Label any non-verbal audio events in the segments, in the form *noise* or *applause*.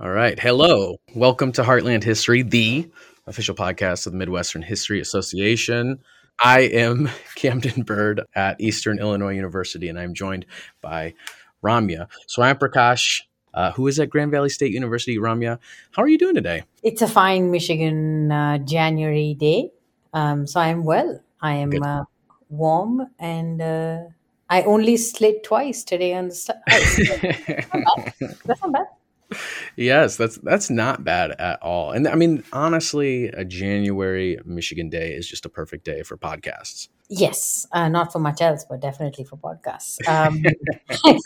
All right. Hello. Welcome to Heartland History, the official podcast of the Midwestern History Association. I am *laughs* Camden Burd at Eastern Illinois University, and I'm joined by Ramya Swayamprakash, uh, who is at Grand Valley State University. Ramya, how are you doing today? It's a fine Michigan uh, January day. Um, so I'm well. I am uh, warm and uh, I only slid twice today on the ice. *laughs* That's not bad yes, that's that's not bad at all. And I mean, honestly, a January Michigan day is just a perfect day for podcasts. Yes, uh, not for much else, but definitely for podcasts. *laughs* Um,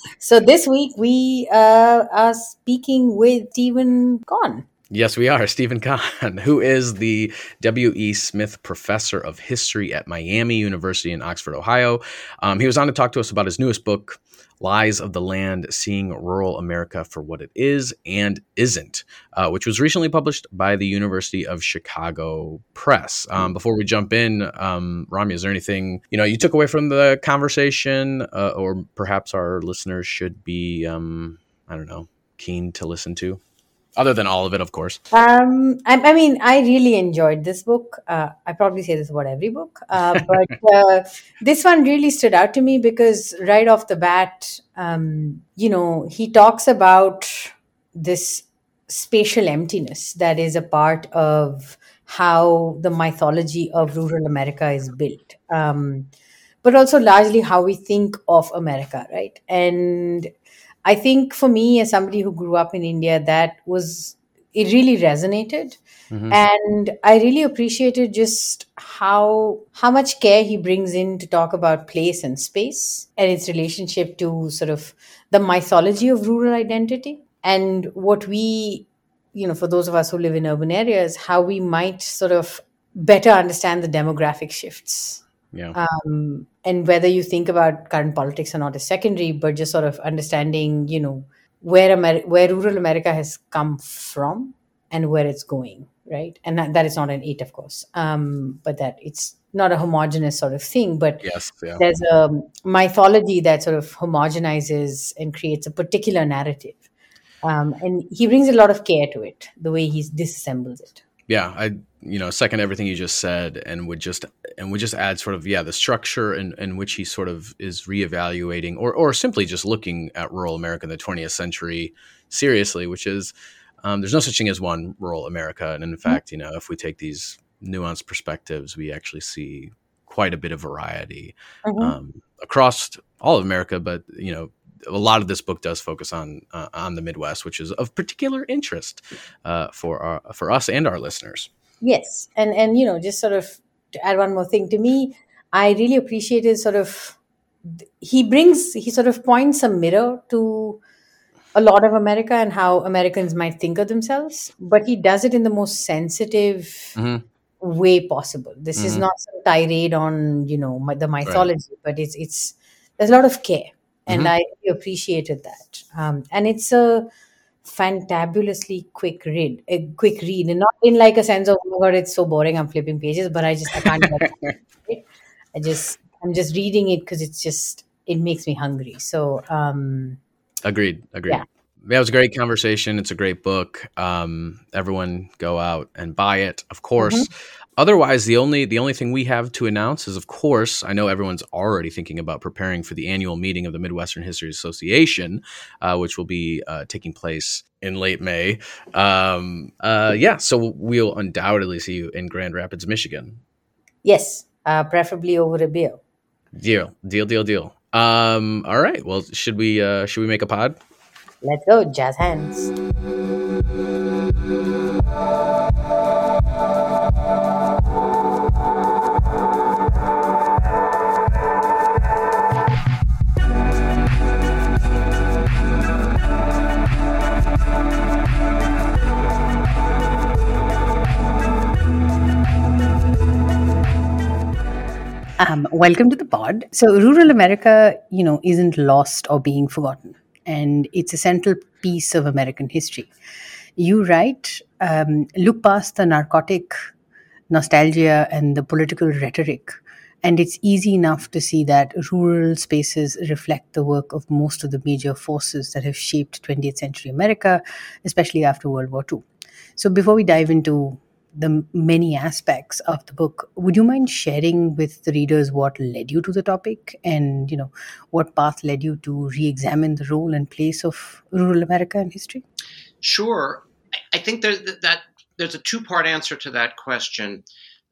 *laughs* so this week we uh, are speaking with Steven Conn. Yes, we are. Steven Conn, who is the W.E. Smith Professor of History at Miami University in Oxford, Ohio. Um, he was on to talk to us about his newest book, Lies of the Land Seeing Rural America for What It Is and Isn't, uh, which was recently published by the University of Chicago Press. Um, before we jump in, um, Rami, is there anything you know you took away from the conversation, uh, or perhaps our listeners should be, um, I don't know, keen to listen to? Other than all of it, of course. Um, I, I, mean, I really enjoyed this book. Uh, I probably say this about every book, uh, *laughs* but uh, this one really stood out to me because right off the bat, um, you know, he talks about this spatial emptiness that is a part of how the mythology of rural America is built. Um, but also largely how we think of America, right? And I think for me, as somebody who grew up in India, that was it really resonated. Mm-hmm. And I really appreciated just how how much care he brings in to talk about place and space and its relationship to sort of the mythology of rural identity and what we, you know, for those of us who live in urban areas, how we might sort of better understand the demographic shifts yeah. Um, and whether you think about current politics or not is secondary, but just sort of understanding, you know, where Amer- where rural America has come from and where it's going, right? And that, that is not an eight, of course, um, but that it's not a homogenous sort of thing. But yes, yeah. there's a mythology that sort of homogenizes and creates a particular narrative. Um, and he brings a lot of care to it, the way he disassembles it. Yeah, I you know second everything you just said, and would just and would just add sort of yeah the structure in, in which he sort of is reevaluating or or simply just looking at rural America in the 20th century seriously, which is um, there's no such thing as one rural America, and in mm-hmm. fact, you know, if we take these nuanced perspectives, we actually see quite a bit of variety mm-hmm. um, across all of America. But you know, a lot of this book does focus on uh, on the Midwest, which is of particular interest uh, for our, for us and our listeners. Yes, and and you know, just sort of to add one more thing to me, I really appreciated sort of he brings he sort of points a mirror to a lot of America and how Americans might think of themselves, but he does it in the most sensitive. Mm-hmm way possible. This mm-hmm. is not some tirade on you know the mythology, right. but it's it's there's a lot of care and mm-hmm. I appreciated that. Um, and it's a fantabulously quick read, a quick read, and not in like a sense of oh my god, it's so boring. I'm flipping pages, but I just I can't. it. *laughs* I just I'm just reading it because it's just it makes me hungry. So um, agreed, agreed. Yeah. Yeah, it was a great conversation. It's a great book. Um, everyone go out and buy it, of course. Mm-hmm. Otherwise, the only the only thing we have to announce is, of course, I know everyone's already thinking about preparing for the annual meeting of the Midwestern History Association, uh, which will be uh, taking place in late May. Um, uh, yeah, so we'll undoubtedly see you in Grand Rapids, Michigan. Yes, uh, preferably over a beer. Deal, deal, deal, deal. Um, all right. Well, should we uh, should we make a pod? Let's go, jazz hands. Um, welcome to the pod. So, rural America, you know, isn't lost or being forgotten, and it's a central piece of American history. You write, um, look past the narcotic nostalgia and the political rhetoric And it's easy enough to see that rural spaces reflect the work of most of the major forces that have shaped 20th century America, especially after World War II. So, before we dive into the many aspects of the book, would you mind sharing with the readers what led you to the topic and, you know, what path led you to re examine the role and place of rural America in history? Sure. I think that, that there's a two part answer to that question.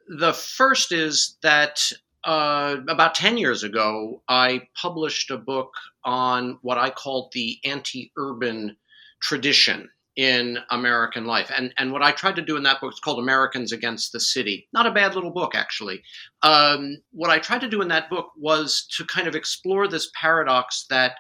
The first is that uh, about 10 years ago, I published a book on what I called the anti urban tradition in American life. And, and what I tried to do in that book is called Americans Against the City. Not a bad little book, actually. Um, what I tried to do in that book was to kind of explore this paradox that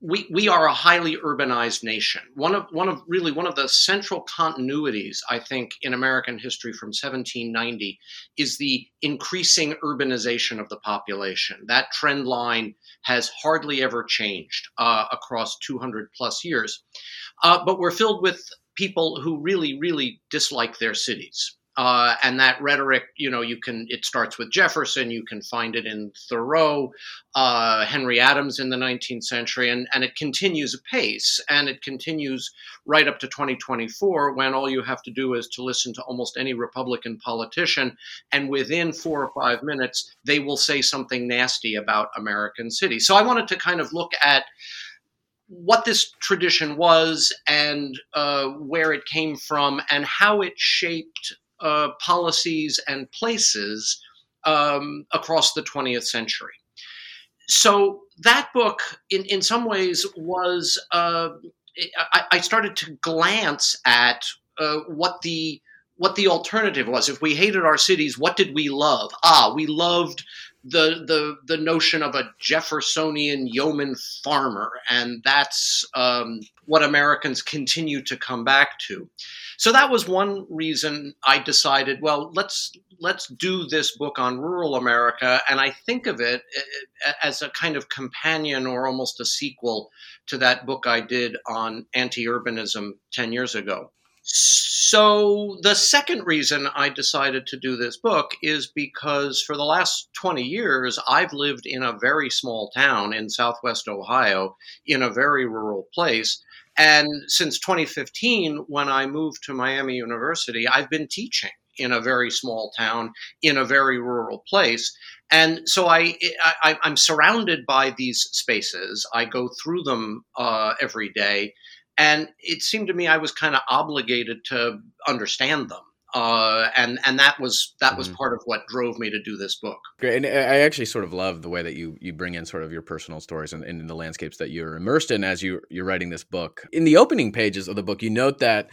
we, we are a highly urbanized nation. One of one of really one of the central continuities, I think, in American history from 1790 is the increasing urbanization of the population. That trend line has hardly ever changed uh, across 200 plus years. Uh, but we're filled with people who really, really dislike their cities. Uh, and that rhetoric, you know, you can, it starts with Jefferson, you can find it in Thoreau, uh, Henry Adams in the 19th century, and, and it continues apace. And it continues right up to 2024 when all you have to do is to listen to almost any Republican politician. And within four or five minutes, they will say something nasty about American cities. So I wanted to kind of look at, what this tradition was and uh, where it came from and how it shaped uh, policies and places um, across the 20th century. So that book, in, in some ways, was uh, I, I, started to glance at uh, what the what the alternative was. If we hated our cities, what did we love? Ah, we loved the the the notion of a Jeffersonian yeoman farmer, and that's um, what Americans continue to come back to. So that was one reason I decided, well, let's let's do this book on rural America, and I think of it eh, eh, as a kind of companion or almost a sequel to that book I did on anti-urbanism ten years ago. So, the second reason I decided to do this book is because for the last 20 years, I've lived in a very small town in southwest Ohio in a very rural place. And since 2015, when I moved to Miami University, I've been teaching in a very small town in a very rural place. And so I, I am surrounded by these spaces. I go through them uh, every day and it seemed to me I was kind of obligated to understand them. Uh, and and that was that was mm-hmm. part of what drove me to do this book. Great, and I actually sort of love the way that you you bring in sort of your personal stories and, and the landscapes that you're immersed in as you you're writing this book. In the opening pages of the book, you note that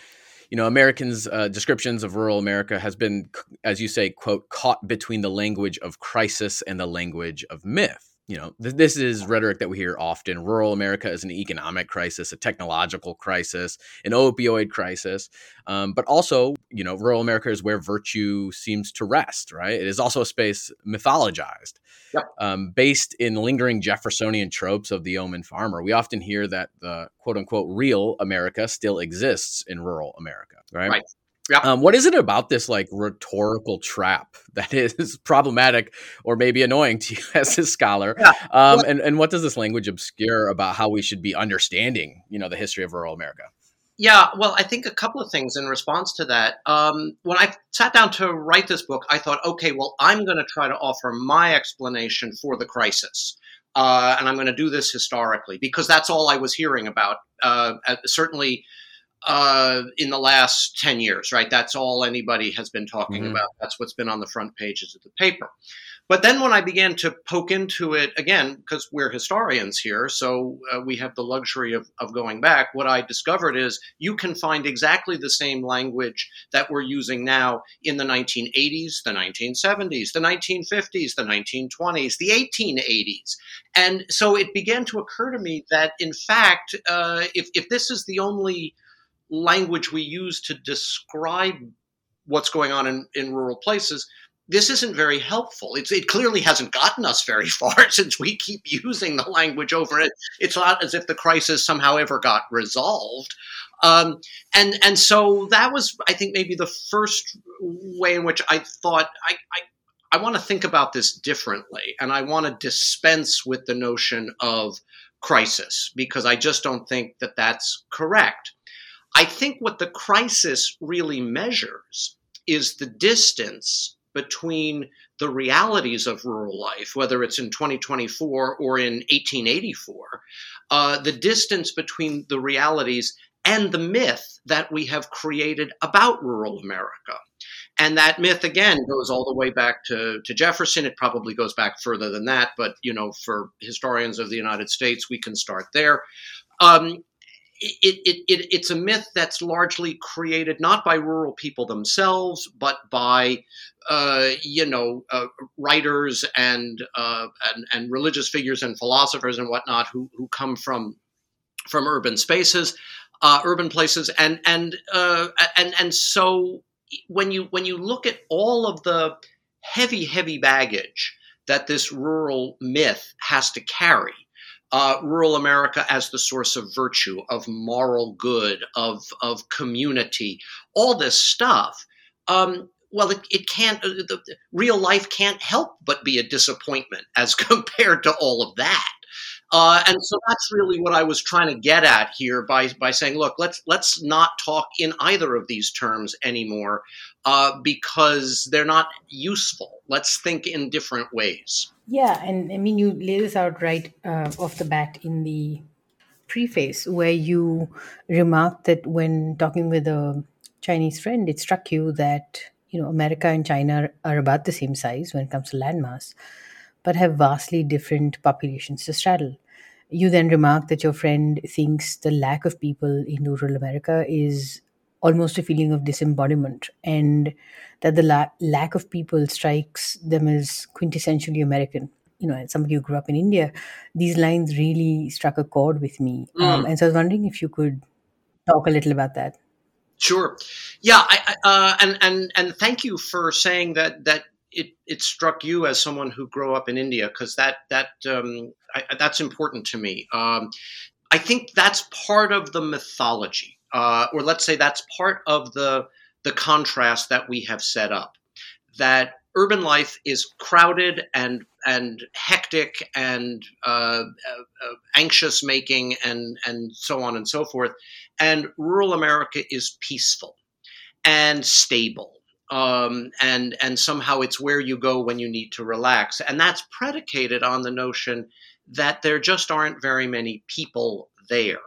you know Americans' uh, descriptions of rural America has been, as you say, quote, caught between the language of crisis and the language of myth you know, th- this is rhetoric that we hear often. Rural America is an economic crisis, a technological crisis, an opioid crisis. Um, but also, you know, rural America is where virtue seems to rest, right? It is also a space mythologized, yep. um, based in lingering Jeffersonian tropes of the yeoman farmer. We often hear that the quote unquote real America still exists in rural America, right? right. Yeah. Um, what is it about this like rhetorical trap *laughs* that is problematic or maybe annoying to you *laughs* as a scholar? Yeah. Um, and, and what does this language obscure about how we should be understanding, you know, the history of rural America? Yeah, well, I think a couple of things in response to that. Um, when I sat down to write this book, I thought, okay, well, I'm going to try to offer my explanation for the crisis. Uh, and I'm going to do this historically because that's all I was hearing about. Uh, certainly, uh, in the last 10 years, right? That's all anybody has been talking mm-hmm. about. That's what's been on the front pages of the paper. But then when I began to poke into it again, because we're historians here, so uh, we have the luxury of, of going back, what I discovered is you can find exactly the same language that we're using now in the 1980s, the 1970s, the 1950s, the 1920s, the 1880s. And so it began to occur to me that, in fact, uh, if, if this is the only language we use to describe what's going on in, in rural places, this isn't very helpful. It's, it clearly hasn't gotten us very *laughs* far since we keep using the language over it. It's not as if the crisis somehow ever got resolved. Um, and and so that was, I think, maybe the first way in which I thought I, I I want to think about this differently, and I want to dispense with the notion of crisis because I just don't think that that's correct. I think what the crisis really measures is the distance between the realities of rural life, whether it's in 2024 or in 1884, uh, the distance between the realities and the myth that we have created about rural America. And that myth again goes all the way back to, to Jefferson. It probably goes back further than that, but you know, for historians of the United States, we can start there. Um, it, it, it, it's a myth that's largely created not by rural people themselves, but by uh, you know uh, writers and, uh, and and religious figures and philosophers and whatnot who who come from from urban spaces, uh, urban places, and and uh, and and so when you when you look at all of the heavy heavy baggage that this rural myth has to carry uh, rural America as the source of virtue, of moral good, of of community, all this stuff. Um, well, it, it can't. Uh, the, the, real life can't help but be a disappointment as *laughs* compared to all of that. Uh, and so that's really what I was trying to get at here by by saying, look, let's let's not talk in either of these terms anymore uh, because they're not useful. Let's think in different ways. Yeah, and I mean, you lay this out right uh, off the bat in the preface, where you remarked that when talking with a Chinese friend, it struck you that you know America and China are about the same size when it comes to landmass, but have vastly different populations to straddle. You then remark that your friend thinks the lack of people in rural America is almost a feeling of disembodiment and that the la- lack of people strikes them as quintessentially American. You know, as somebody who grew up in India, these lines really struck a chord with me. Mm. Um, and so I was wondering if you could talk a little about that. Sure. Yeah. I, uh, and and and thank you for saying that that it it struck you as someone who grew up in India because that that um, I, that's important to me. Um, I think that's part of the mythology uh, or let's say that's part of the the contrast that we have set up. That urban life is crowded and and hectic and uh, uh, anxious making and and so on and so forth, and rural America is peaceful and stable. Um, and and somehow it's where you go when you need to relax, and that's predicated on the notion that there just aren't very many people there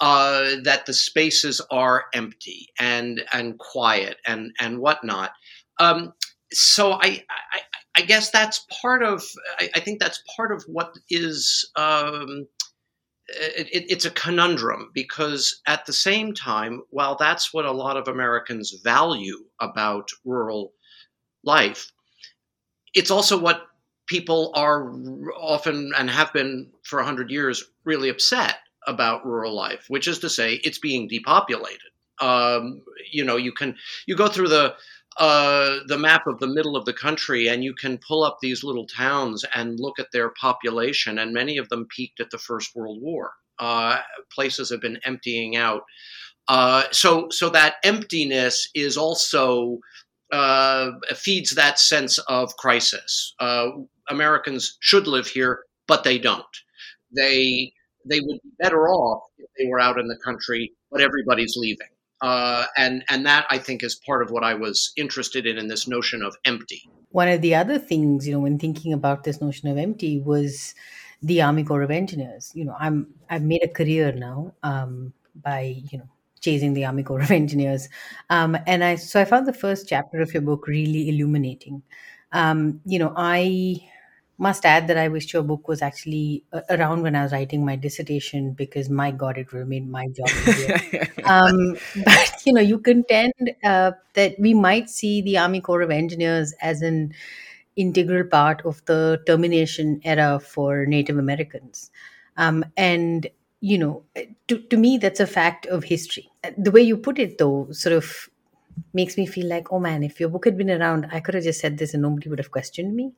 uh, that the spaces are empty and and quiet and and whatnot. Um, so I, I, I guess that's part of I, I, think that's part of what is um, it, it's a conundrum because at the same time, while that's what a lot of Americans value about rural life, it's also what people are often and have been for 100 years really upset about rural life, which is to say, it's being depopulated. Um, you know, you can you go through the uh, the map of the middle of the country, and you can pull up these little towns and look at their population, and many of them peaked at the First World War. Uh, places have been emptying out. Uh, so, so that emptiness is also uh, feeds that sense of crisis. Uh, Americans should live here, but they don't. They they would be better off if they were out in the country, but everybody's leaving. Uh, and and that I think is part of what I was interested in in this notion of empty. One of the other things, you know, when thinking about this notion of empty, was the Army Corps of Engineers. You know, I'm I've made a career now um, by you know chasing the Army Corps of Engineers, um, and I so I found the first chapter of your book really illuminating. Um, you know, I must add that I wished your book was actually uh, around when I was writing my dissertation because my God, it would have made my job easier. *laughs* um, but you know, you contend uh, that we might see the Army Corps of Engineers as an integral part of the termination era for Native Americans, um, and you know, to to me, that's a fact of history. The way you put it, though, sort of makes me feel like, oh man, if your book had been around, I could have just said this and nobody would have questioned me.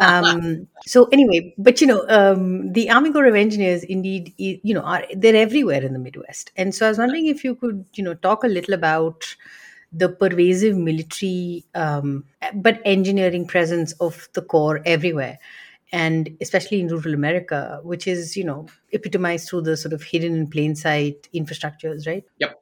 Um, *laughs* so anyway, but you know, um, the Army Corps of Engineers, indeed, you know, are they're everywhere in the Midwest, and so I was wondering if you could, you know, talk a little about the pervasive military um, but engineering presence of the Corps everywhere and especially in rural america which is you know epitomized through the sort of hidden in plain sight infrastructures right? Yep.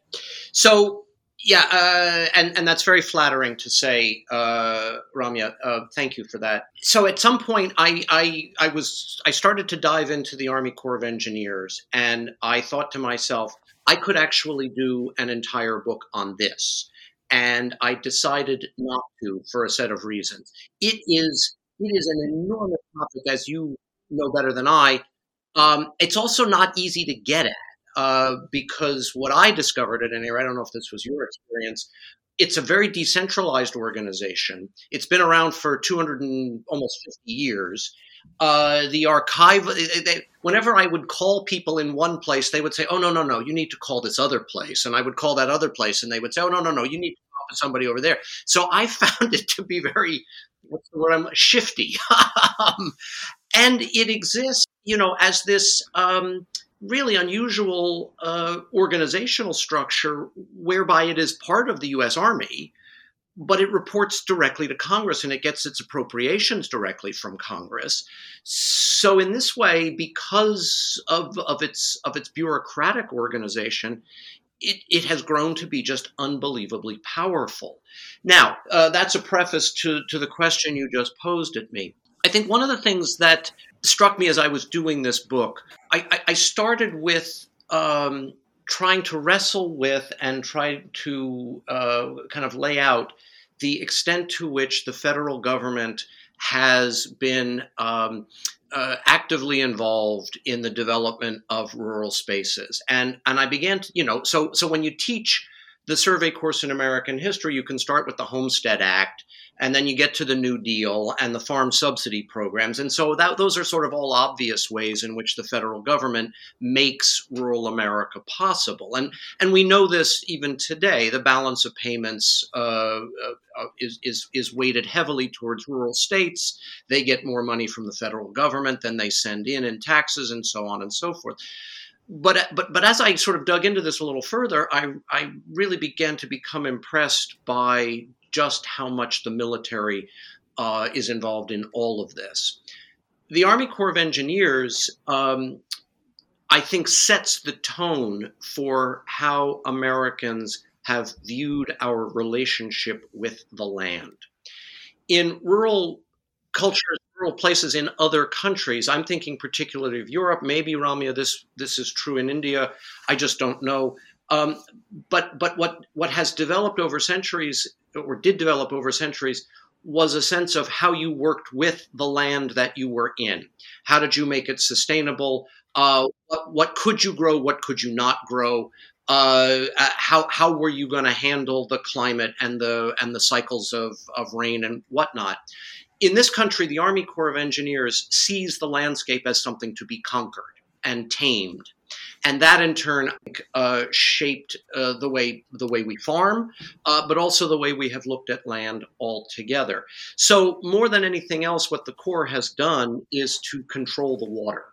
So yeah, uh, and and that's very flattering to say, uh, Ramya. Uh, thank you for that. So at some point, I, I I was I started to dive into the Army Corps of Engineers, and I thought to myself, I could actually do an entire book on this, and I decided not to for a set of reasons. It is it is an enormous topic, as you know better than I. Um, it's also not easy to get at uh, because what I discovered at any rate, I don't know if this was your experience, it's a very decentralized organization. It's been around for 200 and almost 50 years. Uh, the archive, they, whenever I would call people in one place, they would say, Oh, no, no, no, you need to call this other place. And I would call that other place, and they would say, Oh, no, no, no, you need to talk to somebody over there. So I *laughs* found it to be very, what's the word I'm shifty. *laughs* um, and it exists, you know, as this. Um, really unusual uh, organizational structure whereby it is part of the U.S. Army, but it reports directly to Congress and it gets its appropriations directly from Congress. So in this way, because of, of its of its bureaucratic organization, it, it has grown to be just unbelievably powerful. Now, uh, that's a preface to, to the question you just posed at me. I think one of the things that struck me as I was doing this book, I, I, started with um, trying to wrestle with and try to uh, kind of lay out the extent to which the federal government has been um, uh, actively involved in the development of rural spaces, and and I began to you know so so when you teach the survey course in American history, you can start with the Homestead Act and then you get to the New Deal and the farm subsidy programs. And so that, those are sort of all obvious ways in which the federal government makes rural America possible. And, and we know this even today. The balance of payments uh, uh, is, is, is weighted heavily towards rural states. They get more money from the federal government than they send in in taxes and so on and so forth but but but as I sort of dug into this a little further, I I really began to become impressed by just how much the military uh, is involved in all of this. The Army Corps of Engineers, um, I think, sets the tone for how Americans have viewed our relationship with the land. In rural cultures, rural places in other countries, I'm thinking particularly of Europe, maybe Ramya, this, this is true in India, I just don't know. Um, but but what what has developed over centuries or did develop over centuries was a sense of how you worked with the land that you were in. How did you make it sustainable? Uh, what, what, could you grow? What could you not grow? Uh, uh how how were you going to handle the climate and the and the cycles of, of rain and whatnot? In this country, the Army Corps of Engineers sees the landscape as something to be conquered and tamed and that in turn uh, shaped uh, the way the way we farm, uh, but also the way we have looked at land altogether. So more than anything else, what the Corps has done is to control the water.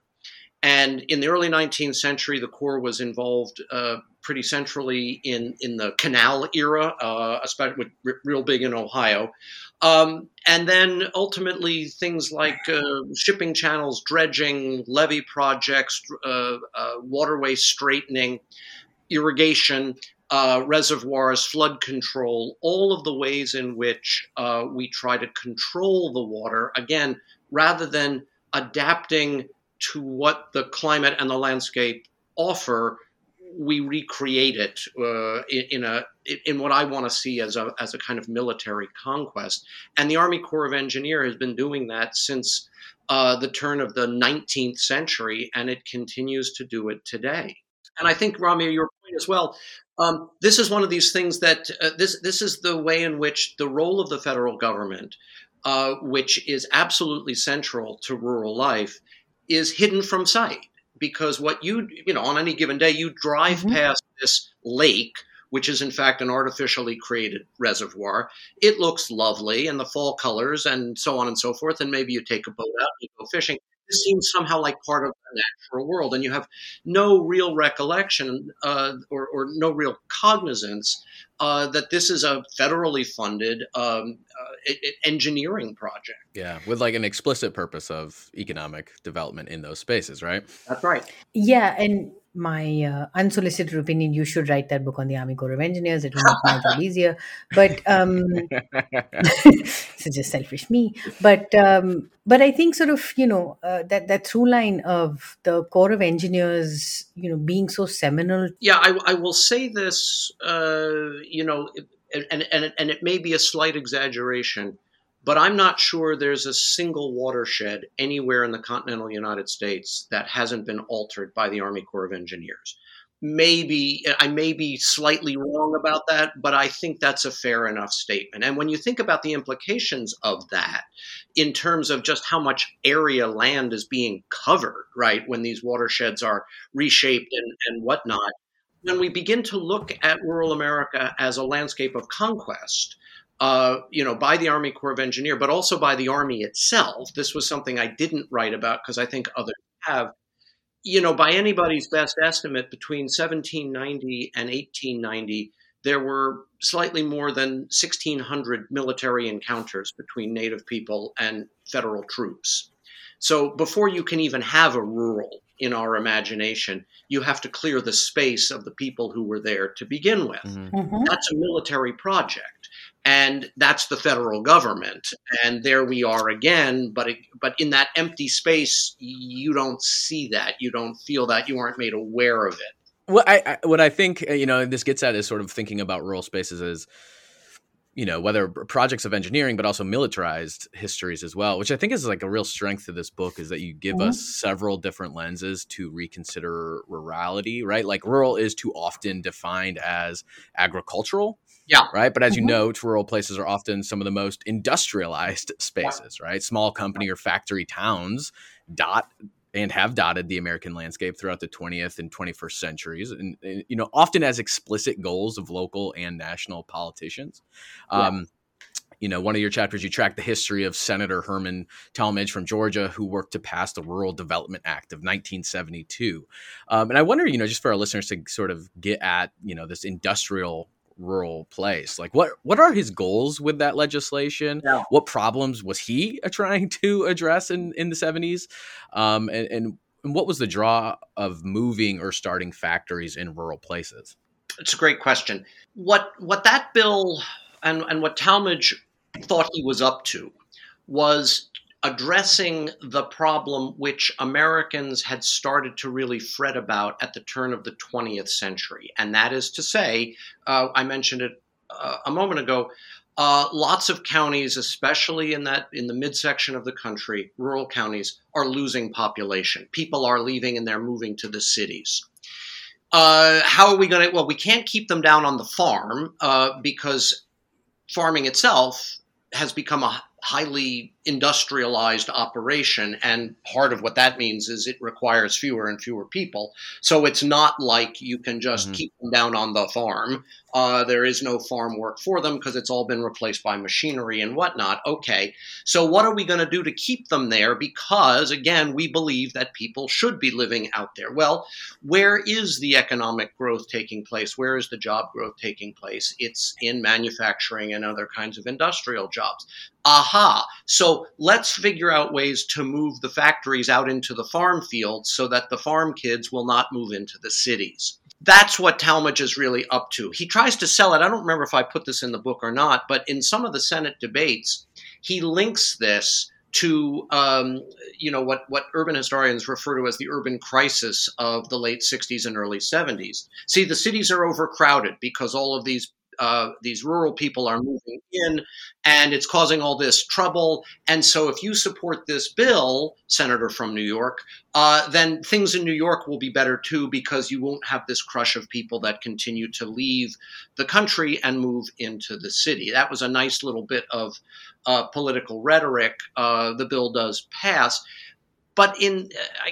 And in the early 19th century, the Corps was involved uh, pretty centrally in, in the canal era, uh, especially with, real big in Ohio. Um, and then ultimately, things like uh, shipping channels, dredging, levee projects, uh, uh, waterway straightening, irrigation, uh, reservoirs, flood control, all of the ways in which uh, we try to control the water, again, rather than adapting to what the climate and the landscape offer, we recreate it uh, in, in, a in what I want to see as a as a kind of military conquest. And the Army Corps of Engineer has been doing that since uh, the turn of the 19th century, and it continues to do it today. And I think, Ramya, your point as well. Um, this is one of these things that uh, this this is the way in which the role of the federal government, uh, which is absolutely central to rural life, is hidden from sight because what you you know on any given day you drive mm-hmm. past this lake which is in fact an artificially created reservoir it looks lovely and the fall colors and so on and so forth and maybe you take a boat out and you go fishing this seems somehow like part of the natural world, and you have no real recollection uh, or, or, no real cognizance uh, that this is a federally funded um, uh, engineering project. Yeah, with like an explicit purpose of economic development in those spaces, right? That's right. Yeah, and my uh, unsolicited opinion, you should write that book on the Army Corps of Engineers. It will make my job easier. But um, *laughs* *laughs* it's just selfish me. But um, but I think sort of you know uh, that that through line of the Corps of Engineers, you know, being so seminal. Yeah, I, I will say this. Uh, you know, and and and it may be a slight exaggeration but I'm not sure there's a single watershed anywhere in the continental United States that hasn't been altered by the Army Corps of Engineers. Maybe I may be slightly wrong about that, but I think that's a fair enough statement. And when you think about the implications of that in terms of just how much area land is being covered, right, when these watersheds are reshaped and, and whatnot, when we begin to look at rural America as a landscape of conquest, uh, you know, by the Army Corps of Engineer, but also by the Army itself. This was something I didn't write about because I think others have. You know, by anybody's best estimate, between 1790 and 1890, there were slightly more than 1,600 military encounters between Native people and federal troops. So before you can even have a rural in our imagination, you have to clear the space of the people who were there to begin with. Mm-hmm. Mm-hmm. That's a military project and that's the federal government. And there we are again but it, but in that empty space you don't see that. You don't feel that. You aren't made aware of it. What I, I what i think uh, you know this gets at is sort of thinking about rural spaces as you know whether projects of engineering but also militarized histories as well which i think is like a real strength of this book is that you give mm-hmm. us several different lenses to reconsider rurality right? Like rural is too often defined as agricultural yeah. Right. But as mm-hmm. you know, rural places are often some of the most industrialized *laughs* spaces, yeah. right? Small company or factory towns dot and have dotted the American landscape throughout the 20th and 21st centuries, and, and you know, often as explicit goals of local and national politicians. Yeah. Um, you know, one of your chapters, you track the history of Senator Herman Talmadge from Georgia, who worked to pass the Rural Development Act of 1972. Um, and I wonder, you know, just for our listeners to sort of get at, you know, this industrial rural place. Like what what are his goals with that legislation? Yeah. What problems was he *laughs* trying to address in in the 70s? Um, and, and and what was the draw of moving or starting factories in rural places? It's a great question. What what that bill and and what Talmadge thought he was up to was addressing the problem which Americans had started to really fret about at the turn of the 20th century. And that is to say, uh, I mentioned it uh, a moment ago. Uh, lots of counties, especially in that in the midsection of the country, rural counties, are losing population. People are leaving and they're moving to the cities. Uh, how are we going to? Well, we can't keep them down on the farm uh, because farming itself has become a highly industrialized operation. And part of what that means is it requires fewer and fewer people. So it's not like you can just mm-hmm. keep them down on the farm. Uh, there is no farm work for them because it's all been replaced by machinery and whatnot. Okay. So what are we going to do to keep them there? Because again, we believe that people should be living out there. Well, where is the economic growth taking place? Where is the job growth taking place? It's in manufacturing and other kinds of industrial jobs. Aha. So let's figure out ways to move the factories out into the farm fields so that the farm kids will not move into the cities. That's what Talmadge is really up to. He tries to sell it. I don't remember if I put this in the book or not, but in some of the Senate debates, he links this to um, you know what what urban historians refer to as the urban crisis of the late 60s and early 70s. See, the cities are overcrowded because all of these uh, these rural people are moving in, and it's causing all this trouble. And so, if you support this bill, Senator from New York, uh, then things in New York will be better too because you won't have this crush of people that continue to leave the country and move into the city. That was a nice little bit of uh, political rhetoric. Uh, the bill does pass. But in,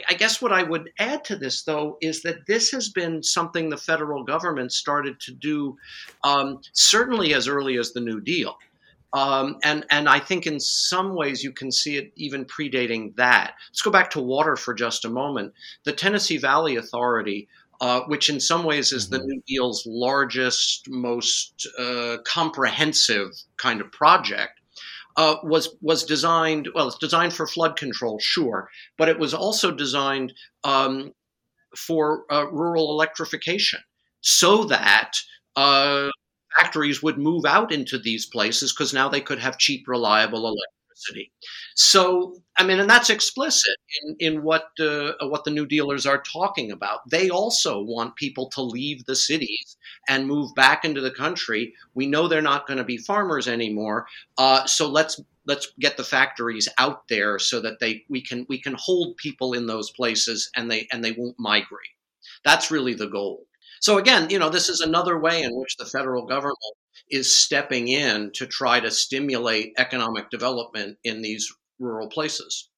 I guess what I would add to this, though, is that this has been something the federal government started to do um, certainly as early as the New Deal. Um, and and I think in some ways you can see it even predating that. Let's go back to water for just a moment. The Tennessee Valley Authority, uh, which in some ways is the Mhm. New Deal's largest, most uh, comprehensive kind of project, uh, was was designed. Well, it's designed for flood control, sure, but it was also designed um, for uh, rural electrification, so that uh, factories would move out into these places because now they could have cheap, reliable electricity. So, I mean, and that's explicit in, in what uh, what the New Dealers are talking about. They also want people to leave the cities and move back into the country. We know they're not going to be farmers anymore, uh, so let's let's get the factories out there so that they we can we can hold people in those places and they and they won't migrate. That's really the goal. So again, you know, this is another way in which the federal government is stepping in to try to stimulate economic development in these rural places.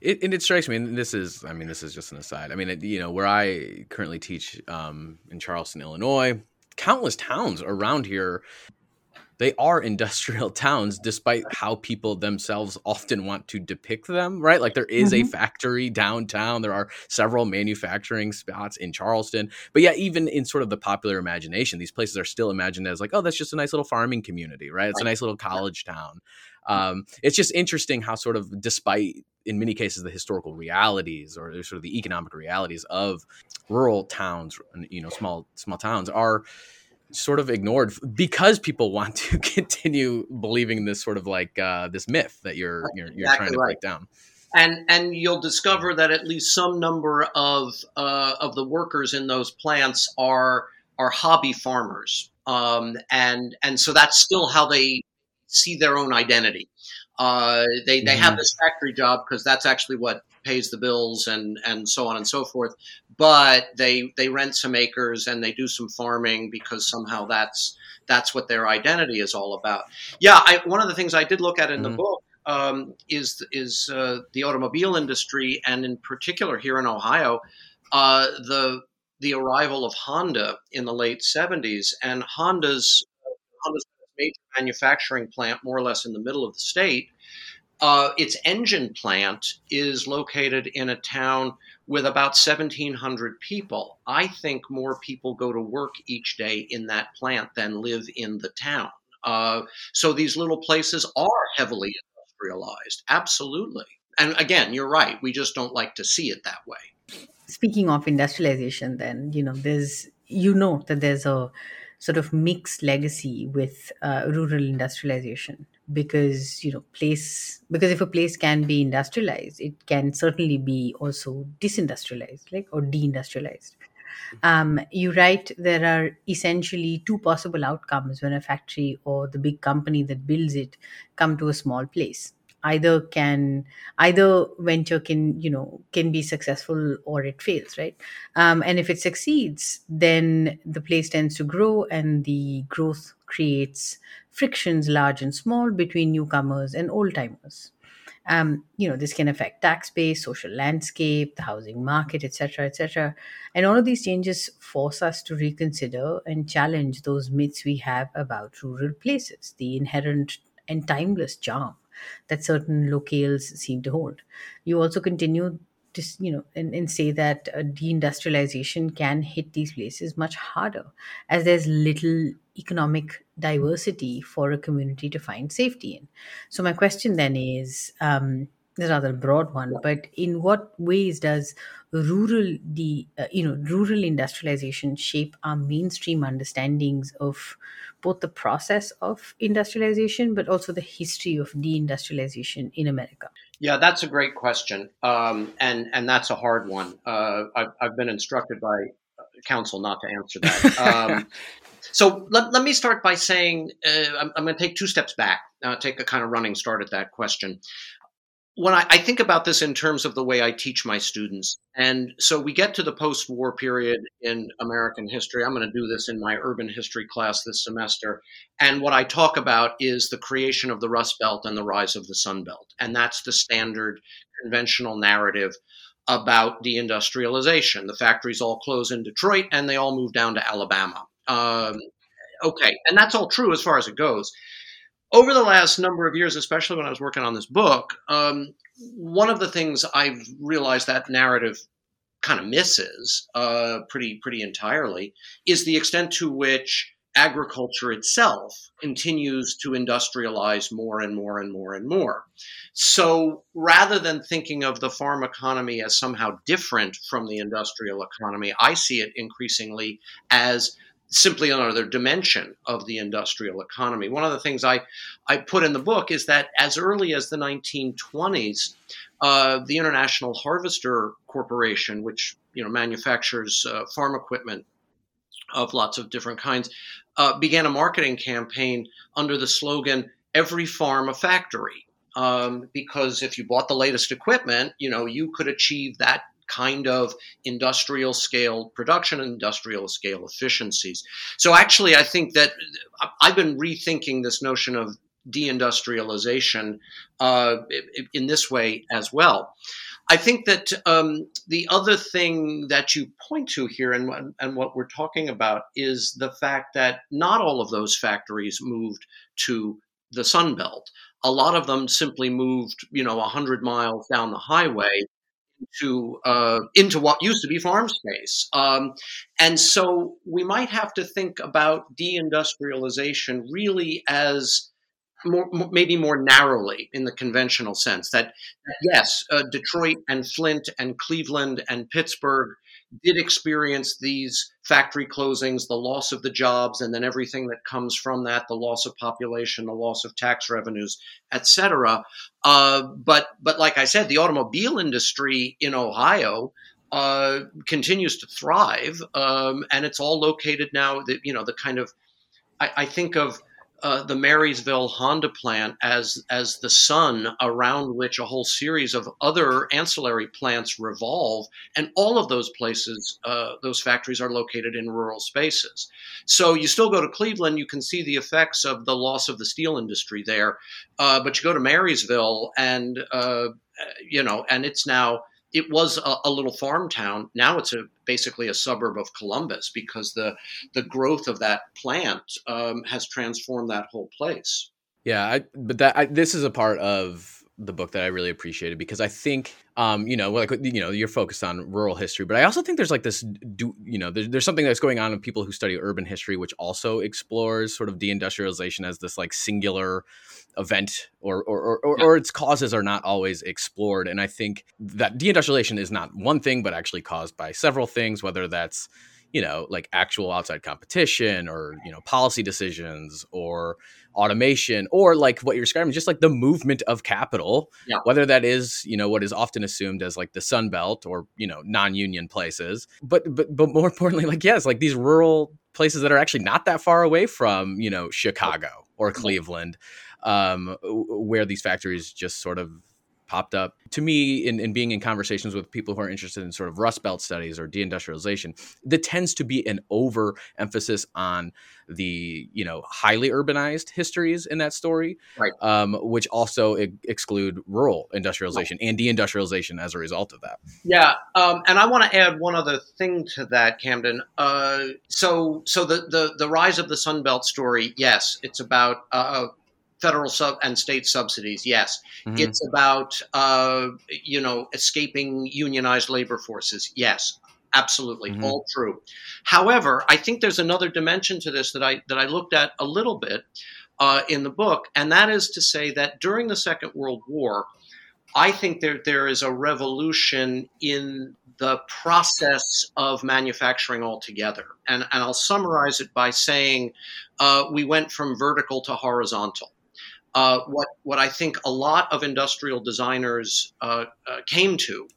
It, and it strikes me, and this is, I mean, this is just an aside. I mean, it, you know, where I currently teach um, in Charleston, Illinois, countless towns around here, they are industrial *laughs* towns, despite how people themselves often want to depict them, right? Like there is a Mhm. factory downtown. There are several manufacturing spots in Charleston. But yeah, even in sort of the popular imagination, these places are still imagined as like, oh, that's just a nice little farming community, right? It's a nice little college town. Um, it's just interesting how sort of despite in many cases the historical realities or sort of the economic realities of rural towns you know small small towns are sort of ignored because people want to *laughs* continue believing this sort of like uh, this myth that you're you're, you're Exactly trying to right. break down and and you'll discover that at least some number of uh, of the workers in those plants are are hobby farmers, um, and and so that's still how they see their own identity. Uh, they they have Mhm. this factory job because that's actually what pays the bills and and so on and so forth. But they they rent some acres and they do some farming because somehow that's that's what their identity is all about. Yeah, I, one of the things I did look at in the Mhm. book um, is is uh, the automobile industry, and in particular here in Ohio, uh, the the arrival of Honda in the late seventies, and Honda's Honda's major manufacturing plant, more or less in the middle of the state. Uh, its engine plant is located in a town with about 1,700 people. I think more people go to work each day in that plant than live in the town. Uh, so these little places are heavily industrialized. Absolutely. And again, you're right. We just don't like to see it that way. Speaking of industrialization, then, you know, there's, you know, that there's a sort of mixed legacy with uh, rural industrialization because, you know, place, because if a place can be industrialized, it can certainly be also disindustrialized, like, or deindustrialized. Um, you write there are essentially two possible outcomes when a factory or the big company that builds it come to a small place. Either can either venture can you know can be successful or it fails, right? Um, and if it succeeds, then the place tends to grow, and the growth creates frictions, large and small, between newcomers and old timers um, you know this can affect tax base social landscape the housing market etc etc and all of these changes force us to reconsider and challenge those myths we have about rural places the inherent and timeless charm that certain locales seem to hold. You also continue to you know and, and say that uh, deindustrialization can hit these places much harder as there's little economic diversity for a community to find safety in. So my question then is, um, a rather broad one, but in what ways does rural the uh, you know rural industrialization shape our mainstream understandings of both the process of industrialization, but also the history of deindustrialization in America? Yeah, that's a great question, um, and and that's a hard one. Uh, I've, I've been instructed by counsel not to answer that. Um, *laughs* so let, let me start by saying uh, I'm, I'm going to take two steps back, uh, take a kind of running start at that question. When I, I think about this in terms of the way I teach my students, and so we get to the post war period in American history. I'm going to do this in my urban history class this semester. And what I talk about is the creation of the Rust Belt and the rise of the Sun Belt. And that's the standard conventional narrative about deindustrialization. The factories all close in Detroit and they all move down to Alabama. Um, okay, and that's all true as far as it goes. Over the last number of years, especially when I was working on this book, um, one of the things I've realized that narrative kind of misses uh, pretty pretty entirely is the extent to which agriculture itself continues to industrialize more and more and more and more. So rather than thinking of the farm economy as somehow different from the industrial economy, I see it increasingly as simply another dimension of the industrial economy. One of the things I, I put in the book is that as early as the 1920s, uh, the International Harvester Corporation, which you know manufactures uh, farm equipment of lots of different kinds, uh, began a marketing campaign under the slogan "Every farm a factory." Um, because if you bought the latest equipment, you know you could achieve that kind of industrial scale production and industrial scale efficiencies. So actually, I think that I've been rethinking this notion of deindustrialization uh, in this way as well. I think that um, the other thing that you point to here and, and what we're talking about is the fact that not all of those factories moved to the Sun Belt. A lot of them simply moved, you know, 100 miles down the highway to uh, into what used to be farm space. Um, and so we might have to think about deindustrialization really as more, maybe more narrowly in the conventional sense that, yes, uh, Detroit and Flint and Cleveland and Pittsburgh did experience these factory closings, the loss of the jobs, and then everything that comes from that, the loss of population, the loss of tax revenues, etc. Uh, but but like I said, the automobile industry in Ohio uh, continues to thrive, um, and it's all located now. The, you know the kind of I, I think of uh, the Marysville Honda plant as as the sun around which a whole series of other ancillary plants revolve, and all of those places, uh, those factories are located in rural spaces. So you still go to Cleveland, you can see the effects of the loss of the steel industry there, uh, but you go to Marysville, and uh, you know, and it's now it was a, a, little farm town. Now it's a, basically a suburb of Columbus because the the growth of that plant um, has transformed that whole place. Yeah, I, but that I, this is a part of the book that I really appreciated because I think, um, you know, like you know, you're focused on rural history, but I also think there's like this, do, you know, there's, there's something that's going on in people who study urban history, which also explores sort of deindustrialization as this like singular event, or or or, yeah. or its causes are not always explored. And I think that deindustrialization is not one thing, but actually caused by several things, whether that's you know like actual outside competition or you know policy decisions or automation or like what you're describing just like the movement of capital yeah. whether that is you know what is often assumed as like the sun belt or you know non-union places. But but but more *laughs* importantly like yes like these rural places that are actually not that far away from you know chicago or cleveland um, where these factories just sort of popped up to me in, in being in conversations with people who are interested in sort of rust belt studies or deindustrialization That tends to be an over emphasis on the you know highly urbanized histories in that story right. um, which also I- exclude rural industrialization right. and deindustrialization as a result of that yeah um, and i want to add one other thing to that camden uh, so so the, the the rise of the sun belt story yes it's about uh, federal sub and state subsidies. Yes, mm-hmm. it's about uh, you know escaping unionized labor forces. Yes, absolutely, mm-hmm. all true. However, I think there's another dimension to this that I that I looked at a little bit uh, in the book, and that is to say that during the Second World War, I think there there is a revolution in the process of manufacturing altogether. And, and I'll summarize it by saying uh, we went from vertical to horizontal uh, what what I think a lot of industrial designers uh, uh, came to,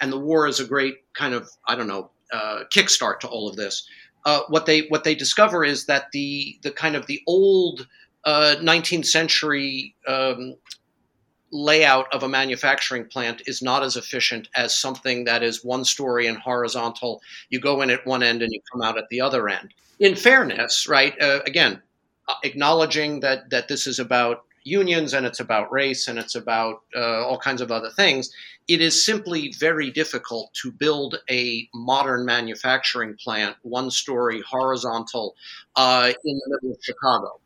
and the war is a great kind of I don't know uh, kickstart to all of this. Uh, what they what they discover is that the the kind of the old 19th uh, century um, layout of a manufacturing plant is not as efficient as something that is one story and horizontal. You go in at one end and you come out at the other end. In fairness, right? again, acknowledging that that this is about unions and it's about race and it's about uh, all kinds of other things. It is simply very difficult to build a modern manufacturing plant, one story, horizontal, uh, in the middle of Chicago.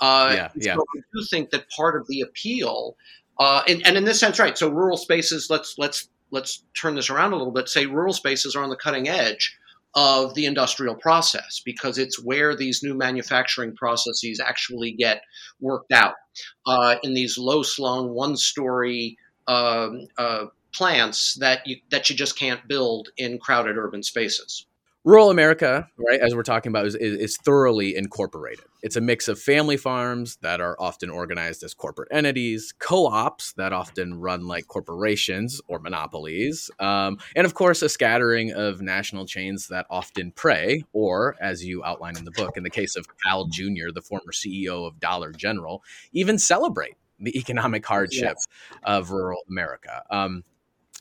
Uh, yeah, yeah. So I do think that part of the appeal, uh, and, and in this sense, right? So rural spaces. Let's let's let's turn this around a little bit. Say rural spaces are on the cutting edge of the industrial process because it's where these new manufacturing processes actually get worked out. Uh, in these low slung one story um, uh, plants that you that you just can't build in crowded urban spaces rural America, right, as we're talking about, is, is, thoroughly incorporated. It's a mix of family farms that are often organized as corporate entities, co ops that often run like corporations or monopolies, um, and of course, a scattering of national chains that often prey, or as you outline in the book, in the case of Cal Jr., the former CEO of Dollar General, even celebrate the economic hardship yes. of rural America. Um,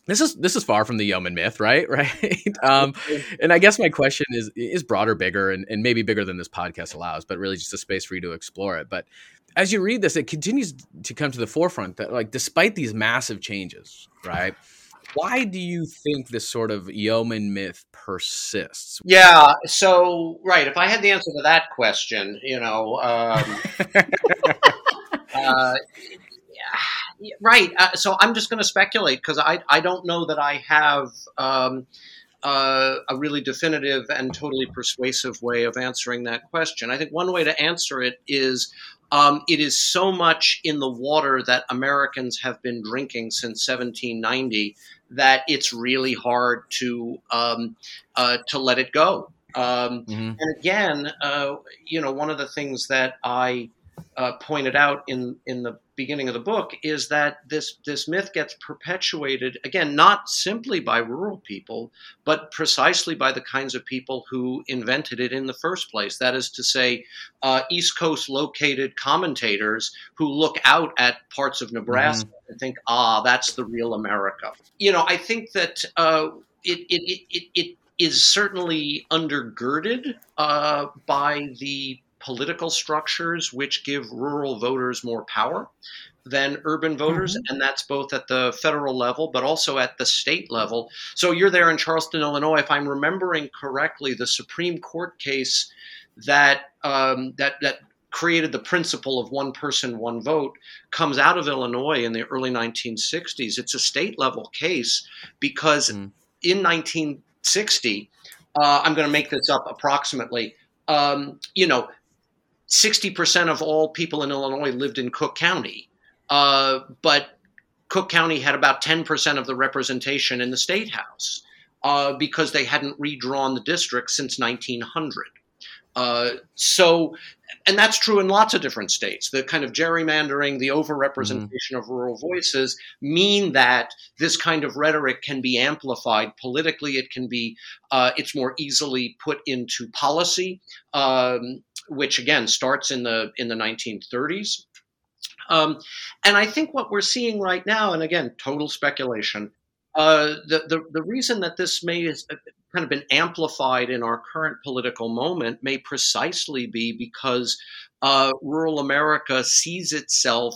this is this is far from the yeoman myth, right? *laughs* Right. *laughs* Um, and I guess my question is is broader, bigger, and, and maybe bigger than this podcast allows, but really just a space for you to explore it. But as you read this, it continues to come to the forefront that like despite these massive changes, right? Why do you think this sort of yeoman myth persists? Yeah. So right, if I had the answer to that question, you know. Um, *laughs* uh, right. Uh, so I'm just going to speculate because I, I don't know that I have um, uh, a really definitive and totally persuasive way of answering that question. I think one way to answer it is um, it is so much in the water that Americans have been drinking since 1790 that it's really hard to um, uh, to let it go. Um, mm-hmm. And again, uh, you know, one of the things that I uh, pointed out in in the beginning of the book is that this this myth gets perpetuated again not simply by rural people but precisely by the kinds of people who invented it in the first place that is to say uh, east coast located commentators who look out at parts of nebraska mm-hmm. and think ah that's the real america you know i think that uh, it, it, it, it is certainly undergirded uh, by the political structures which give rural voters more power than urban voters, mm-hmm. and that's both at the federal level but also at the state level. So you're there in Charleston, Illinois. If I'm remembering correctly, the Supreme Court case that um, that that created the principle of one person, one vote comes out of Illinois in the early 1960s. It's a state level case because mm. in 1960, uh, I'm going to make this up approximately. Um, you know, 60% of all people in Illinois lived in Cook County. Uh, but Cook County had about 10% of the representation in the state house uh, because they hadn't redrawn the district since 1900. Uh, so, and that's true in lots of different states. The kind of gerrymandering, the overrepresentation mm-hmm. of rural voices mean that this kind of rhetoric can be amplified politically. It can be, uh, it's more easily put into policy. Um, which again starts in the in the 1930s. Um, and I think what we're seeing right now, and again, total speculation, uh, the, the, the reason that this may have uh, kind of been amplified in our current political moment may precisely be because uh, rural America sees itself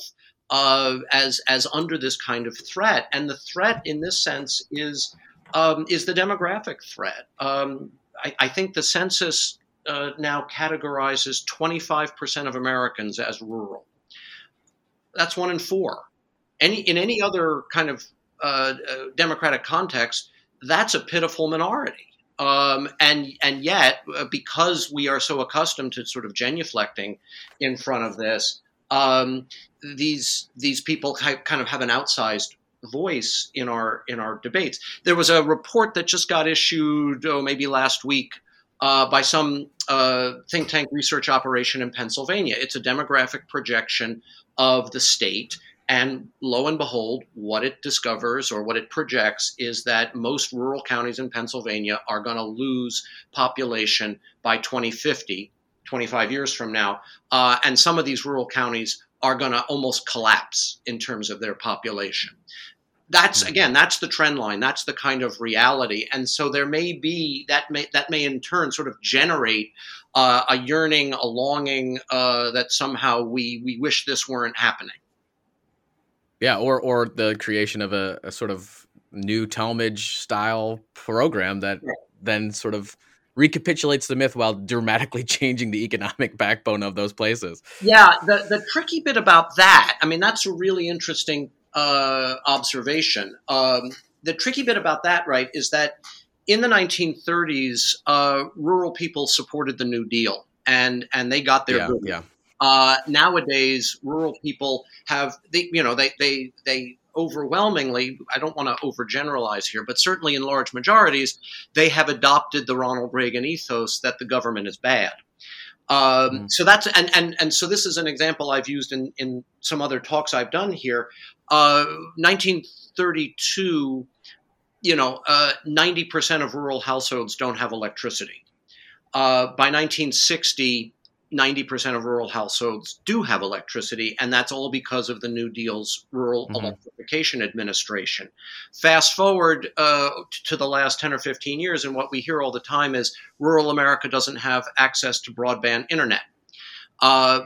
uh, as as under this kind of threat, and the threat in this sense is um, is the demographic threat. Um, I, I, think the census uh, now categorizes 25% of Americans as rural. That's one in four. Any in any other kind of uh, uh, democratic context, that's a pitiful minority. Um, and and yet, uh, because we are so accustomed to sort of genuflecting in front of this, um, these these people kind of have an outsized voice in our in our debates. There was a report that just got issued, oh, maybe last week, uh, by some uh, think tank research operation in Pennsylvania. It's a demographic projection of the state. And lo and behold, what it discovers or what it projects is that most rural counties in Pennsylvania are going to lose population by 2050, 25 years from now. Uh, and some of these rural counties are going to almost collapse in terms of their population that's mm-hmm. again that's the trend line that's the kind of reality and so there may be that may that may in turn sort of generate uh, a yearning a longing uh, that somehow we we wish this weren't happening Yeah, or or the creation of a, a sort of new Talmadge style program that yeah. then sort of recapitulates the myth while dramatically *laughs* changing the economic backbone of those places. Yeah, the the tricky bit about that, I mean, that's a really interesting uh, observation. Um, the tricky bit about that, right, is that in the 1930s, uh, rural people supported the New Deal, and and they got their yeah, yeah. Uh, nowadays, rural people have they, you know they they they overwhelmingly, I don't want to overgeneralize here, but certainly in large majorities, they have adopted the Ronald Reagan ethos that the government is bad. Um, mm. So that's and, and and so this is an example I've used in in some other talks I've done here. Uh, 1932, you know, uh, 90% of rural households don't have electricity. Uh, by 1960, 90% of rural households do have electricity, and that's all because of the New Deal's Rural mm-hmm. Electrification Administration. Fast forward uh, to the last 10 or 15 years, and what we hear all the time is rural America doesn't have access to broadband internet. Uh,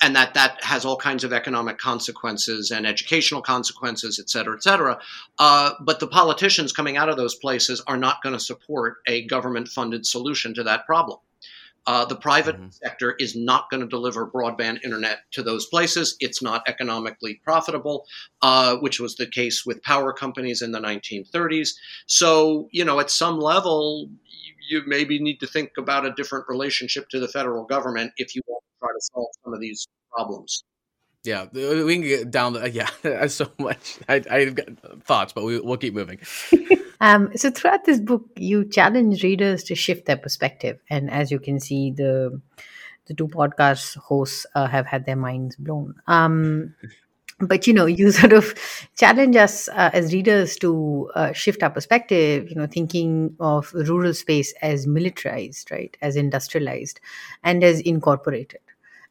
and that that has all kinds of economic consequences and educational consequences, et cetera, et cetera. Uh, but the politicians coming out of those places are not going to support a government funded solution to that problem. Uh, the private mm-hmm. sector is not going to deliver broadband internet to those places. It's not economically profitable, uh, which was the case with power companies in the 1930s. So, you know, at some level, you maybe need to think about a different relationship to the federal government if you want to try to solve some of these problems. Yeah, we can get down. The, yeah, *laughs* so much. I, I've got thoughts, but we, we'll keep moving. *laughs* um, so throughout this book, you challenge readers to shift their perspective, and as you can see, the the two podcast hosts uh, have had their minds blown. Um, but you know, you *laughs* sort of challenge us uh, as readers to uh, shift our perspective. You know, thinking of rural space as militarized, right, as industrialized, and as incorporated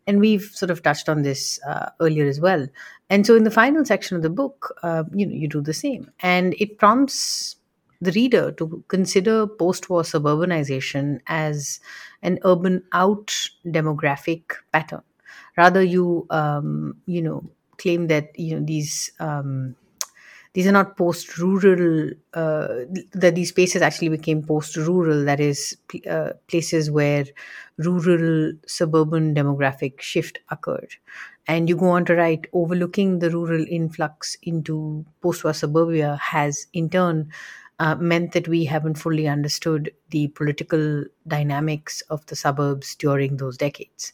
and we've sort of touched on this uh, earlier as well. And so, in the final section of the book, uh, you know, you do the same, and it prompts the reader to consider post-war suburbanization as an urban out demographic pattern. Rather, you um, you know claim that you know these um, these are not post rural uh, that these spaces actually became post rural that is uh, places where rural suburban demographic shift occurred and you go on to write overlooking the rural influx into post-war suburbia has in turn uh, meant that we haven't fully understood the political dynamics of the suburbs during those decades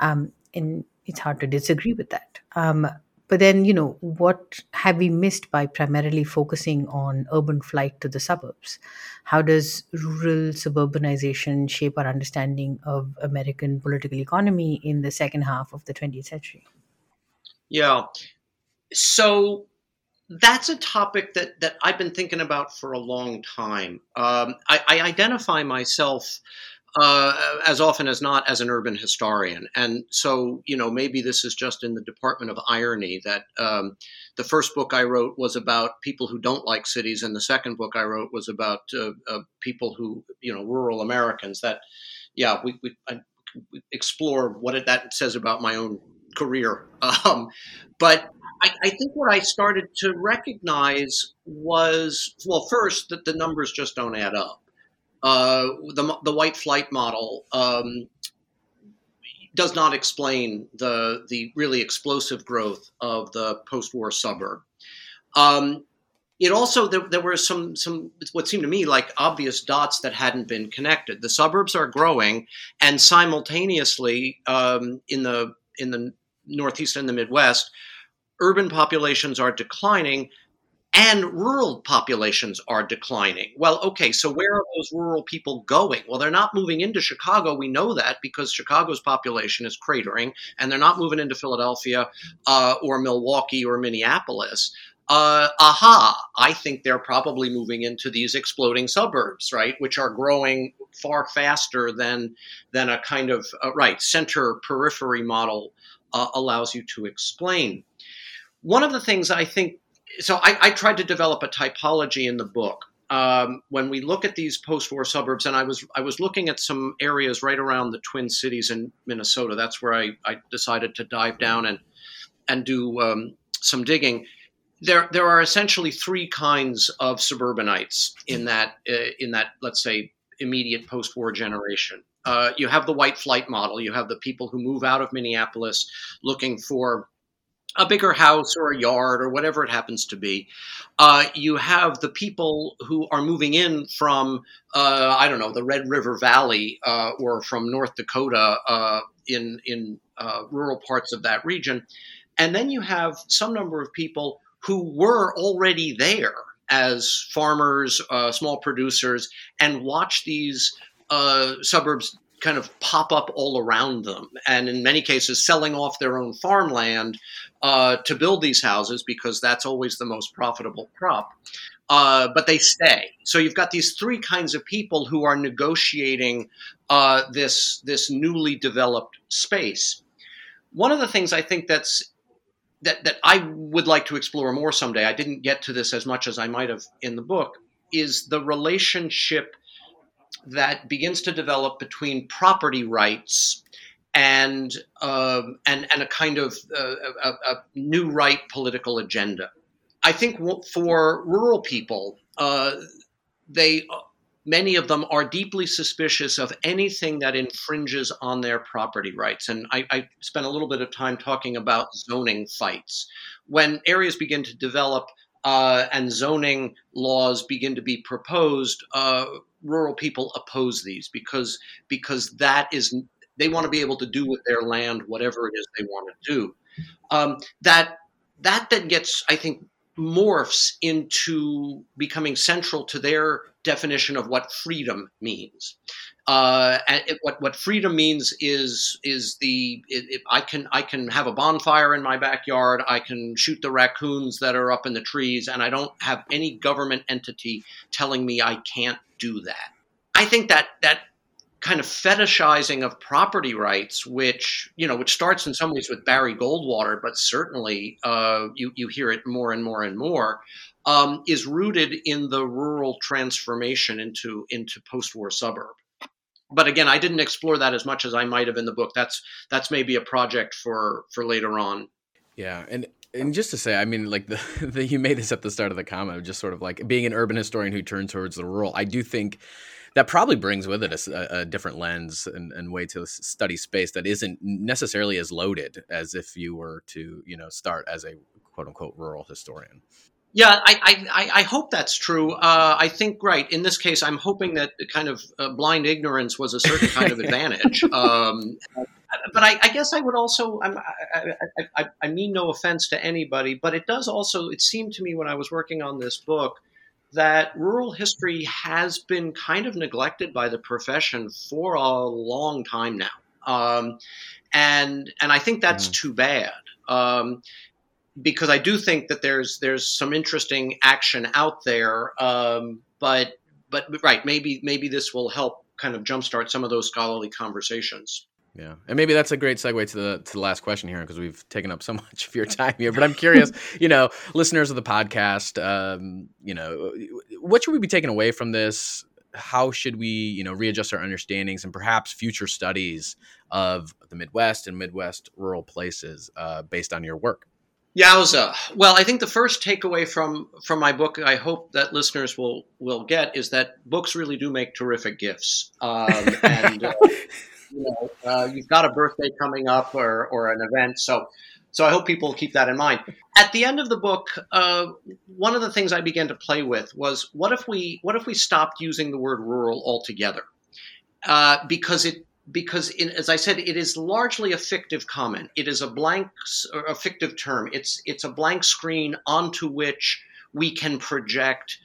um, and it's hard to disagree with that um, but then, you know, what have we missed by primarily focusing on urban flight to the suburbs? How does rural suburbanization shape our understanding of American political economy in the second half of the 20th century? Yeah. So that's a topic that, that I've been thinking about for a long time. Um, I, I identify myself uh, as often as not as an urban historian. And so, you know, maybe this is just in the department of irony that um, the first book I wrote was about people who don't like cities, and the second book I wrote was about uh, uh, people who, you know, rural Americans. That, yeah, we, we, I, we explore what it, that says about my own career. *laughs* Um, but I, I, think what I started to recognize was, well, first, that the numbers just don't add up uh, the, the white flight model um, does not explain the, the really explosive growth of the post war suburb. Um, it also there, there, were some some what seemed to me like obvious dots that hadn't been connected. The suburbs are growing, and simultaneously um, in the in the Northeast and the Midwest, urban populations are declining and rural populations are declining. Well, okay, so where are those rural people going? Well, they're not moving into Chicago. We know that because Chicago's population is cratering, and they're not moving into Philadelphia uh, or Milwaukee or Minneapolis. Uh, aha, I think they're probably moving into these exploding suburbs, right, which are growing far faster than than a kind of uh, right center periphery model uh, allows you to explain. One of the things I think so I, I, tried to develop a typology in the book. Um, when we look at these post-war suburbs, and I was I was looking at some areas right around the Twin Cities in Minnesota. That's where I, I decided to dive down and and do um, some digging, there there are essentially three kinds of suburbanites in that uh, in that let's say immediate post-war generation. Uh, you have the white flight model. You have the people who move out of Minneapolis looking for a bigger house or a yard or whatever it happens to be. Uh, you have the people who are moving in from, uh, I don't know, the Red River Valley uh, or from North Dakota uh, in, in uh, rural parts of that region. And then you have some number of people who were already there as farmers, uh, small producers, and watch these suburbs kind of pop up all around them, and in many cases, selling off their own farmland uh, to build these houses because that's always the most profitable crop. Uh, but they stay. So you've got these three kinds of people who are negotiating uh, this this newly developed space. One of the things I think that's that that I would like to explore more someday. I didn't get to this as much as I might have in the book. Is the relationship that begins to develop between property rights and um, and and a kind of uh, a, a, new right political agenda. I think for rural people, uh, they many of them are deeply suspicious of anything that infringes on their property rights. And I, I spent a little bit of time talking about zoning fights. When areas begin to develop uh, and zoning laws begin to be proposed, uh, rural people oppose these because because that is they want to be able to do with their land whatever it is they want to do. Um, that that then gets, I think, morphs into becoming central to their definition of what freedom means. Uh, and it, what what freedom means is is the it, it, I can I can have a bonfire in my backyard. I can shoot the raccoons that are up in the trees, and I don't have any government entity telling me I can't do that. I think that that kind of fetishizing of property rights, which you know, which starts in some ways with Barry Goldwater, but certainly uh, you you hear it more and more and more, um, is rooted in the rural transformation into into post-war suburb. But again, I didn't explore that as much as I might have in the book. That's that's maybe a project for for later on. Yeah, and and just to say, I mean, like *laughs* the, the you made this at the start of the comment, just sort of like being an urban historian who turns towards the rural. I do think that probably brings with it a, a different lens and, and, way to study space that isn't necessarily as loaded as if you were to, you know, start as a quote unquote rural historian. Yeah, I, I, I hope that's true. Uh, I think, right, in this case, I'm hoping that kind of uh, blind ignorance was a certain kind of *laughs* advantage. Um, but I, I, guess I would also, I, I, I, mean no offense to anybody, but it does also, it seemed to me when I was working on this book that rural history has been kind of neglected by the profession for a long time now. Um, and, and I think that's mm. too bad. Um, because I do think that there's there's some interesting action out there, um, but but right maybe maybe this will help kind of jumpstart some of those scholarly conversations. Yeah, and maybe that's a great segue to the to the last question here because we've taken up so *laughs* much of your time here. But I'm curious, *laughs* you know, listeners of the podcast, um, you know, what should we be taking away from this? How should we, you know, readjust our understandings and perhaps future studies of the Midwest and Midwest rural places uh, based on your work? Yowza! Well, I think the first takeaway from from my book, I hope that listeners will will get, is that books really do make terrific gifts. Um, and uh, *laughs* you know, uh, you've got a birthday coming up or, or an event. So, so I hope people keep that in mind. At the end of the book, uh, one of the things I began to play with was what if we what if we stopped using the word rural altogether? Uh, because it because in, as I said, it is largely a fictive comment. It is a blank, a fictive term. It's it's a blank screen onto which we can project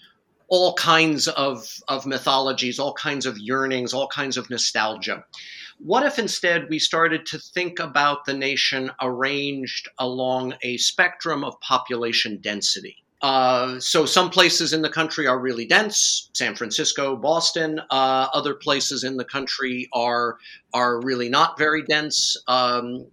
all kinds of, of mythologies, all kinds of yearnings, all kinds of nostalgia. What if instead we started to think about the nation arranged along a spectrum of population density? Uh, so some places in the country are really dense, San Francisco, Boston. Uh, other places in the country are are really not very dense. Um,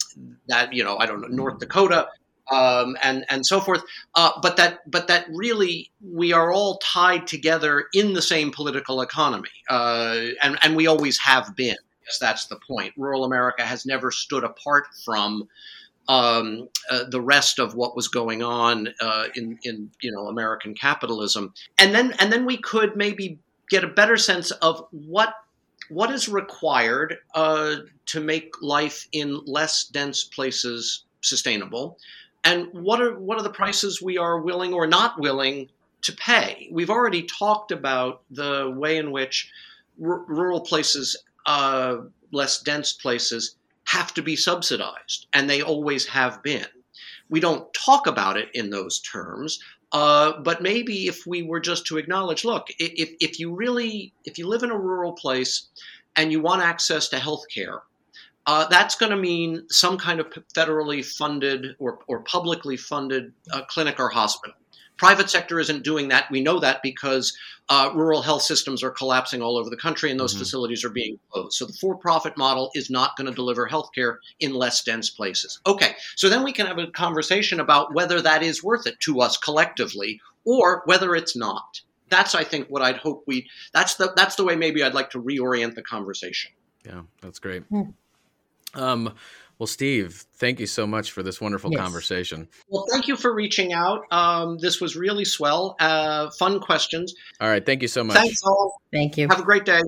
that you know, I don't know, North Dakota, um, and and so forth. Uh, but that but that really we are all tied together in the same political economy, uh, and and we always have been. That's the point. Rural America has never stood apart from um, uh, the rest of what was going on uh, in in you know American capitalism, and then and then we could maybe get a better sense of what what is required uh, to make life in less dense places sustainable, and what are what are the prices we are willing or not willing to pay. We've already talked about the way in which r- rural places, uh, less dense places, have to be subsidized, and they always have been. We don't talk about it in those terms, uh, but maybe if we were just to acknowledge, look, if, if you really, if you live in a rural place and you want access to health care, uh, that's going to mean some kind of federally funded or, or publicly funded uh, clinic or hospital. Private sector isn't doing that. We know that because uh, rural health systems are collapsing all over the country and those mm-hmm. facilities are being closed. So the for profit model is not going to deliver healthcare in less dense places. Okay, so then we can have a conversation about whether that is worth it to us collectively or whether it's not. That's, I think, what I'd hope we. That's the that's the way maybe I'd like to reorient the conversation. Yeah, that's great. Mm. Um, well, Steve, thank you so much for this wonderful yes. conversation. Well, thank you for reaching out. Um, this was really swell. Uh, fun questions. All right. Thank you so much. Thanks all. Thank you. Have a great day.